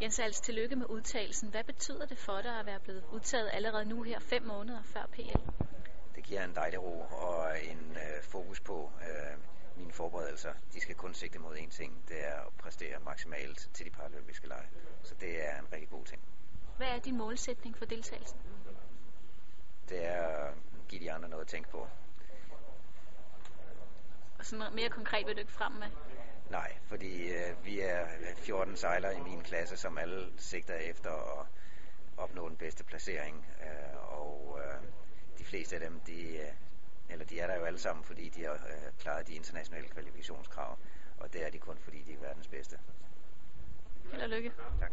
Jens Als, tillykke med udtagelsen. Hvad betyder det for dig at være blevet udtaget allerede nu her fem måneder før PL? Det giver en dejlig ro og en øh, fokus på øh, mine forberedelser. De skal kun sigte mod én ting, det er at præstere maksimalt til de paralympiske lege. Så det er en rigtig god ting. Hvad er din målsætning for deltagelsen? Det er at give de andre noget at tænke på. Og sådan mere konkret vil du ikke frem med? Nej, fordi øh, vi er 14 sejlere i min klasse, som alle sigter efter at opnå den bedste placering. Øh, og øh, de fleste af dem, de, øh, eller de er der jo alle sammen, fordi de har øh, klaret de internationale kvalifikationskrav. Og det er de kun, fordi de er verdens bedste. Held og lykke. Tak.